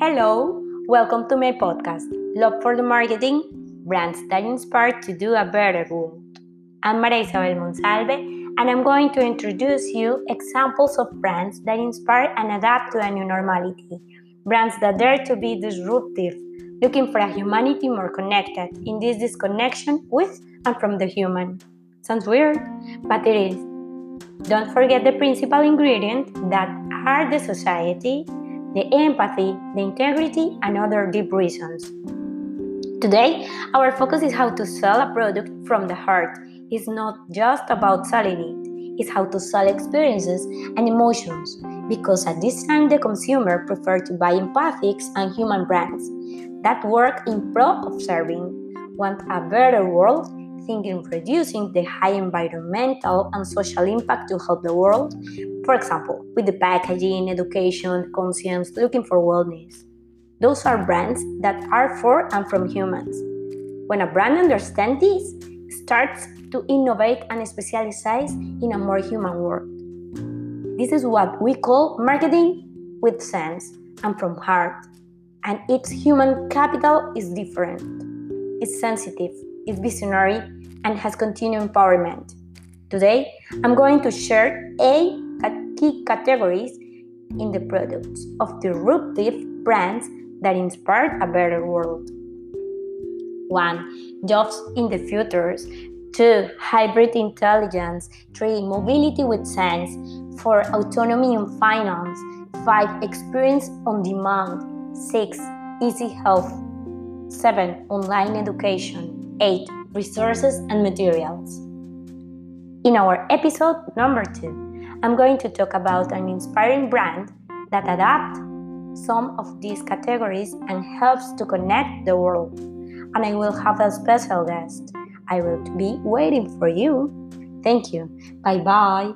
Hello, welcome to my podcast, Love for the Marketing Brands that Inspire to Do a Better World. I'm Maria Isabel Monsalve, and I'm going to introduce you examples of brands that inspire and adapt to a new normality. Brands that dare to be disruptive, looking for a humanity more connected in this disconnection with and from the human. Sounds weird, but it is. Don't forget the principal ingredient that are the society, the empathy, the integrity, and other deep reasons. Today, our focus is how to sell a product from the heart. It's not just about selling it, it's how to sell experiences and emotions. Because at this time, the consumer prefers to buy empathics and human brands that work in pro of serving, want a better world, thinking reducing the high environmental and social impact to help the world, for example, with the packaging, education, conscience, looking for wellness. Those are brands that are for and from humans. When a brand understands this, starts to innovate and specialize in a more human world. This is what we call marketing with sense and from heart. And its human capital is different. It's sensitive, it's visionary, and has continued empowerment. Today, I'm going to share eight key categories in the products of disruptive brands that inspire a better world. 1. Jobs in the future. 2. Hybrid intelligence. 3. Mobility with sense. 4. Autonomy in finance. 5. Experience on demand. 6. Easy health. 7. Online education. 8 resources, and materials. In our episode number two, I'm going to talk about an inspiring brand that adapts some of these categories and helps to connect the world. And I will have a special guest. I will be waiting for you. Thank you. Bye bye.